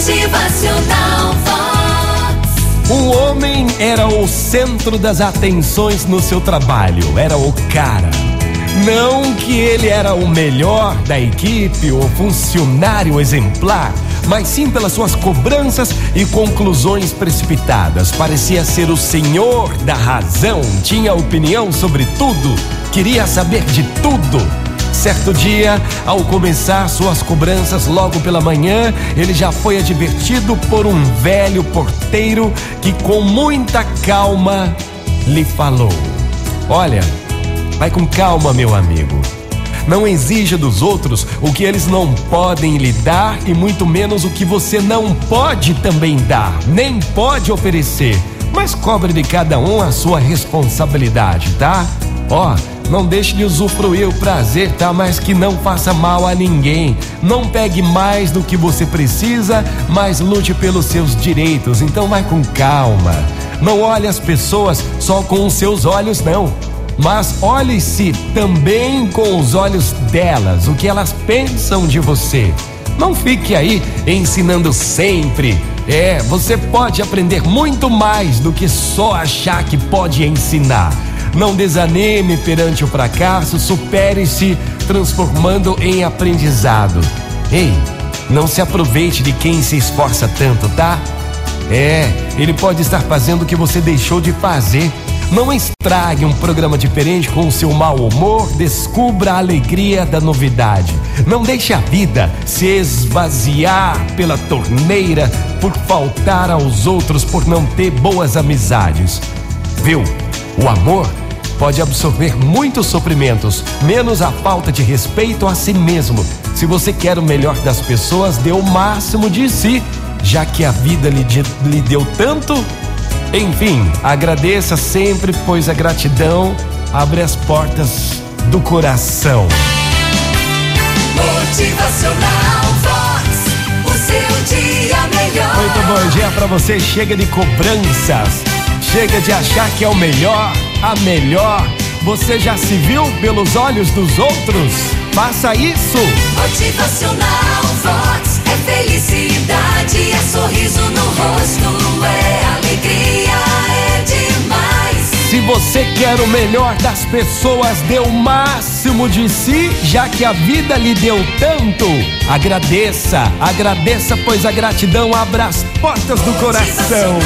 Motivacional. Um homem era o centro das atenções no seu trabalho, era o cara. Não que ele era o melhor da equipe ou funcionário exemplar, mas sim pelas suas cobranças e conclusões precipitadas. Parecia ser o senhor da razão, tinha opinião sobre tudo, queria saber de tudo. Certo dia, ao começar suas cobranças logo pela manhã, ele já foi advertido por um velho porteiro que, com muita calma, lhe falou: Olha, vai com calma, meu amigo. Não exija dos outros o que eles não podem lhe dar e muito menos o que você não pode também dar, nem pode oferecer. Mas cobre de cada um a sua responsabilidade, tá? Ó, não deixe de usufruir o prazer, tá? Mas que não faça mal a ninguém. Não pegue mais do que você precisa, mas lute pelos seus direitos. Então vai com calma. Não olhe as pessoas só com os seus olhos, não. Mas olhe-se também com os olhos delas, o que elas pensam de você. Não fique aí ensinando sempre. É, você pode aprender muito mais do que só achar que pode ensinar. Não desanime perante o fracasso, supere-se transformando em aprendizado. Ei, não se aproveite de quem se esforça tanto, tá? É, ele pode estar fazendo o que você deixou de fazer. Não estrague um programa diferente com o seu mau humor, descubra a alegria da novidade. Não deixe a vida se esvaziar pela torneira por faltar aos outros, por não ter boas amizades. Viu? O amor pode absorver muitos sofrimentos, menos a falta de respeito a si mesmo. Se você quer o melhor das pessoas, dê o máximo de si, já que a vida lhe, lhe deu tanto enfim, agradeça sempre, pois a gratidão abre as portas do coração. Motivacional Vox, o seu dia melhor. Muito bom dia para você. Chega de cobranças, chega de achar que é o melhor, a melhor. Você já se viu pelos olhos dos outros? Faça isso. Motivacional Vox é felicidade, é sorriso no rosto, é alegria, é demais. Se você quer o melhor das pessoas, dê o máximo de si, já que a vida lhe deu tanto. Agradeça, agradeça, pois a gratidão abre as portas do coração.